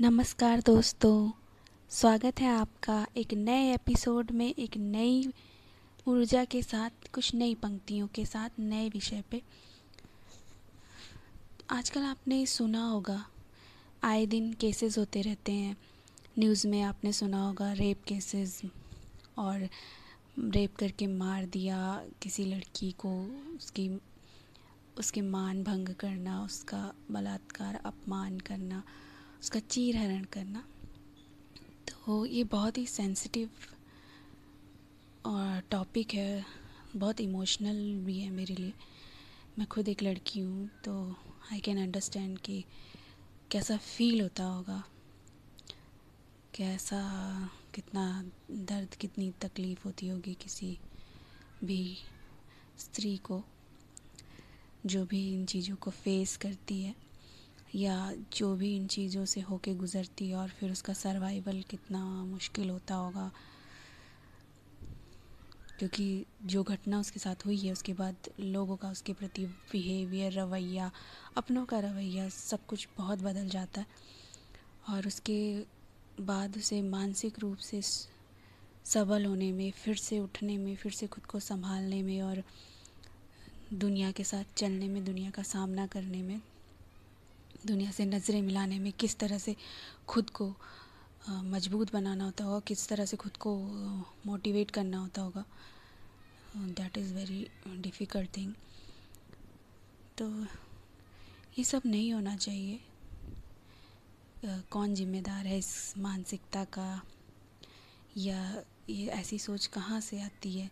नमस्कार दोस्तों, स्वागत है आपका एक नए एपिसोड में, एक नई ऊर्जा के साथ, कुछ नई पंक्तियों के साथ, नए विषय पे। आजकल आपने सुना होगा, आए दिन केसेस होते रहते हैं। न्यूज़ में आपने सुना होगा रेप केसेस और रेप करके मार दिया किसी लड़की को, उसकी, उसके मान भंग करना, उसका बलात्कार, अपमान करना। उसका चीर हरण करना। तो ये बहुत ही सेंसिटिव और टॉपिक है। बहुत इमोशनल भी है मेरे लिए। मैं खुद एक लड़की हूँ तो आई कैन अंडरस्टैंड कि कैसा फील होता होगा। कैसा, कितना दर्द, कितनी तकलीफ़ होती होगी किसी भी स्त्री को, जो भी इन चीज़ों को फेस करती है। या जो भी इन चीज़ों से होके गुज़रती और फिर उसका सर्वाइवल कितना मुश्किल होता होगा। क्योंकि जो घटना उसके साथ हुई है, उसके बाद लोगों का उसके प्रति बिहेवियर रवैया, अपनों का रवैया सब कुछ बहुत बदल जाता है। और उसके बाद उसे मानसिक रूप से, सबल होने में, फिर से उठने में, फिर से खुद को संभालने में और दुनिया के साथ चलने में, दुनिया का सामना करने में दुनिया से नज़रें मिलाने में किस तरह से खुद को मज़बूत बनाना होता होगा, किस तरह से खुद को मोटिवेट करना होता होगा that is very difficult thing तो ये सब नहीं होना चाहिए। कौन जिम्मेदार है इस मानसिकता का? या ये ऐसी सोच कहाँ से आती है?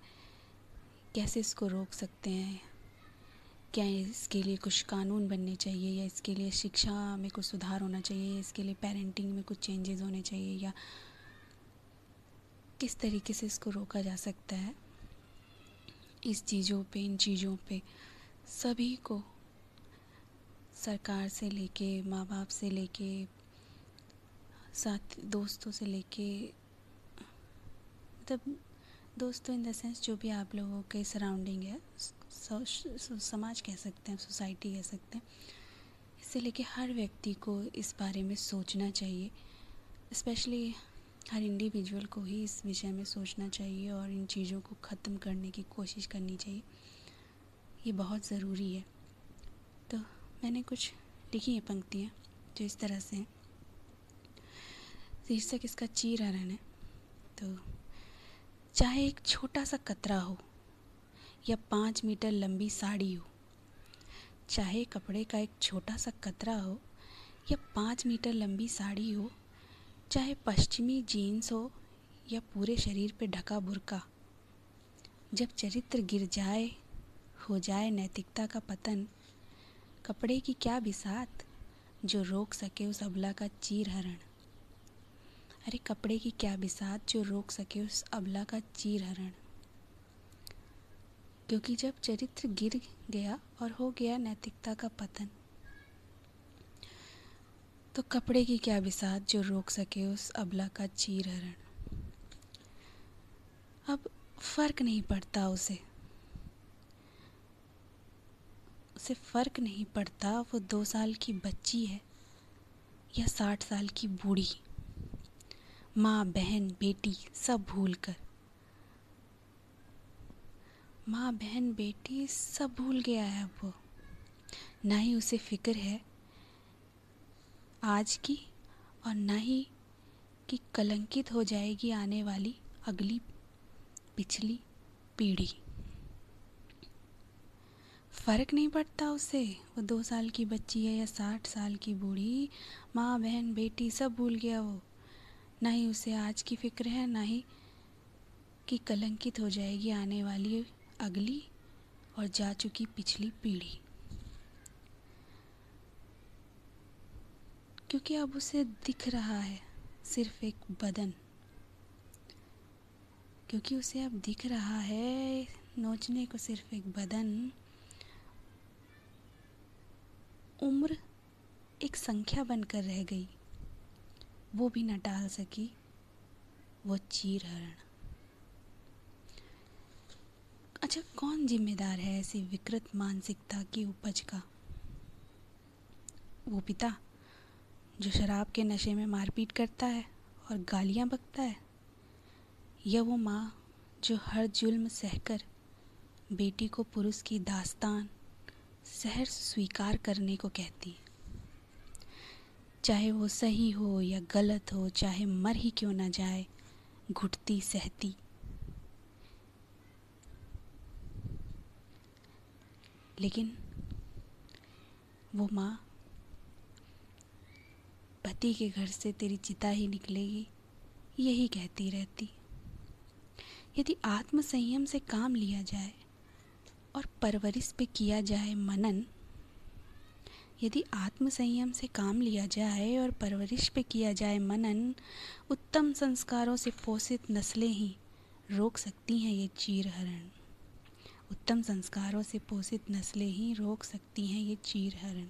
कैसे इसको रोक सकते हैं? क्या इसके लिए कुछ कानून बनने चाहिए या इसके लिए शिक्षा में कुछ सुधार होना चाहिए इसके लिए पेरेंटिंग में कुछ चेंजेस होने चाहिए, या किस तरीके से इसको रोका जा सकता है? इस चीज़ों पे, इन चीज़ों पे सभी को सरकार से लेके माँ बाप से लेके, साथ दोस्तों से लेके मतलब दोस्तों इन द सेंस जो भी आप लोगों के सराउंडिंग है समाज कह सकते हैं, सोसाइटी कह सकते हैं। इससे लेके हर व्यक्ति को इस बारे में सोचना चाहिए। स्पेशली हर इंडिविजुअल को ही इस विषय में सोचना चाहिए और इन चीज़ों को ख़त्म करने की कोशिश करनी चाहिए। ये बहुत ज़रूरी है। तो मैंने कुछ लिखी है पंक्तियाँ जो इस तरह से हैं। शीर्षक इसका चीर हरण है। तो चाहे एक छोटा सा कतरा हो या पाँच मीटर लंबी साड़ी हो। चाहे कपड़े का एक छोटा सा कतरा हो या पाँच मीटर लंबी साड़ी हो, चाहे पश्चिमी जीन्स हो या पूरे शरीर पे ढका बुरका, जब चरित्र गिर जाए, हो जाए नैतिकता का पतन, कपड़े की क्या बिसात जो रोक सके उस अबला का चीर हरण अरे कपड़े की क्या बिसात जो रोक सके उस अबला का चीर हरण क्योंकि जब चरित्र गिर गया और हो गया नैतिकता का पतन तो कपड़े की क्या बिसात जो रोक सके उस अबला का चीर हरण अब फ़र्क नहीं पड़ता उसे। उसे फ़र्क नहीं पड़ता वो दो साल की बच्ची है या साठ साल की बूढ़ी। माँ, बहन, बेटी सब भूल कर माँ, बहन, बेटी सब भूल गया है अब। वो ना ही उसे फ़िक्र है आज की और ना ही कि कलंकित हो जाएगी आने वाली अगली पिछली पीढ़ी। फ़र्क नहीं पड़ता उसे। वो दो साल की बच्ची है या साठ साल की बूढ़ी। माँ, बहन, बेटी सब भूल गया वो। ना ही उसे आज की फ़िक्र है, ना ही कि कलंकित हो जाएगी आने वाली अगली और जा चुकी पिछली पीढ़ी। क्योंकि अब उसे दिख रहा है सिर्फ़ एक बदन। क्योंकि उसे अब दिख रहा है, नोचने को सिर्फ़ एक बदन। उम्र एक संख्या बनकर रह गई। वो भी न टाल सकी, वो चीर अच्छा कौन जिम्मेदार है ऐसी विकृत मानसिकता की उपज का? वो पिता, जो शराब के नशे में मारपीट करता है और गालियाँ बकता है। या वो माँ, जो हर जुल्म सहकर बेटी को पुरुष की दास्तान, सहर स्वीकार करने को कहती है। चाहे वो सही हो या गलत हो, चाहे मर ही क्यों ना जाए, घुटती, सहती। लेकिन वो माँ पति के घर से तेरी चिता ही निकलेगी, यही कहती रहती। यदि आत्मसंयम से काम लिया जाए और परवरिश पे किया जाए मनन, यदि आत्मसंयम से काम लिया जाए और परवरिश पे किया जाए मनन, उत्तम संस्कारों से पोषित नस्लें ही रोक सकती हैं ये चीर हरण उत्तम संस्कारों से पोषित नस्लें ही रोक सकती हैं ये चीर हरण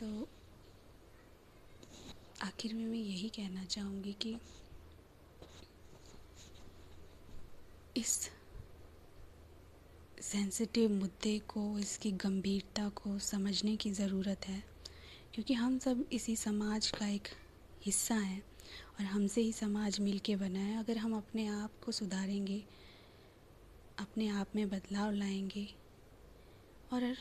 तो आखिर में मैं यही कहना चाहूँगी कि इस सेंसिटिव मुद्दे को, इसकी गंभीरता को समझने की ज़रूरत है, क्योंकि हम सब इसी समाज का एक हिस्सा हैं और हमसे ही समाज मिल के बना है। अगर हम अपने आप को सुधारेंगे अपने आप में बदलाव लाएँगे और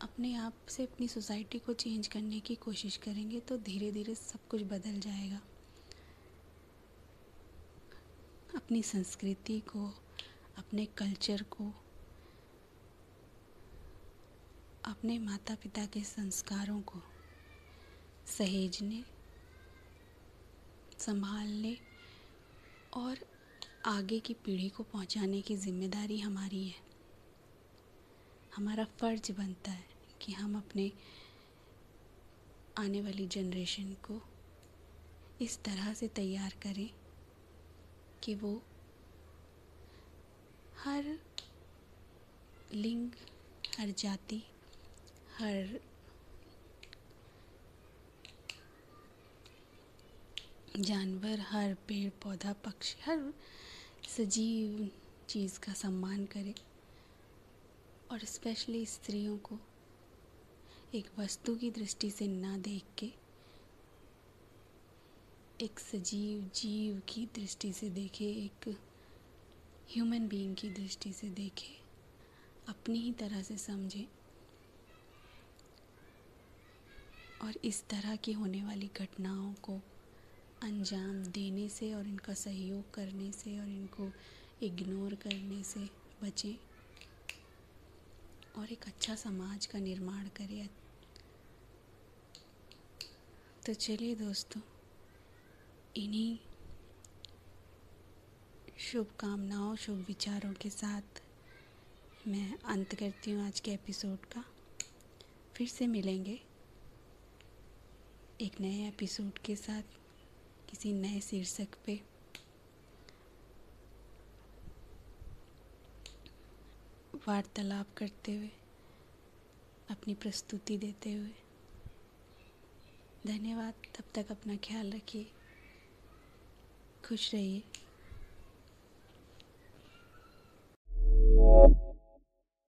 अपने आप से अपनी सोसाइटी को चेंज करने की कोशिश करेंगे तो धीरे धीरे सब कुछ बदल जाएगा। अपनी संस्कृति को, अपने कल्चर को, अपने माता पिता के संस्कारों को सहेजने, संभालने और आगे की पीढ़ी को पहुँचाने की ज़िम्मेदारी हमारी है। हमारा फ़र्ज़ बनता है कि हम अपने आने वाली जनरेशन को इस तरह से तैयार करें कि वो हर लिंग, हर जाति, हर जानवर, हर पेड़, पौधा, पक्षी, हर सजीव चीज़ का सम्मान करें और स्पेशली स्त्रियों को एक वस्तु की दृष्टि से ना देख के एक सजीव जीव की दृष्टि से देखे, एक ह्यूमन बीइंग की दृष्टि से देखे, अपनी ही तरह से समझे और इस तरह की होने वाली घटनाओं को अंजाम देने से और इनका सहयोग करने से और इनको इग्नोर करने से बचें। और एक अच्छा समाज का निर्माण करें। तो चलिए दोस्तों, इन्हीं शुभकामनाओं, शुभ विचारों के साथ मैं अंत करती हूँ आज के एपिसोड का। फिर से मिलेंगे एक नए एपिसोड के साथ। किसी नए शीर्षक पे। वार्तालाप करते हुए, अपनी प्रस्तुति देते हुए। धन्यवाद, तब तक अपना ख्याल रखिए। खुश रहिए।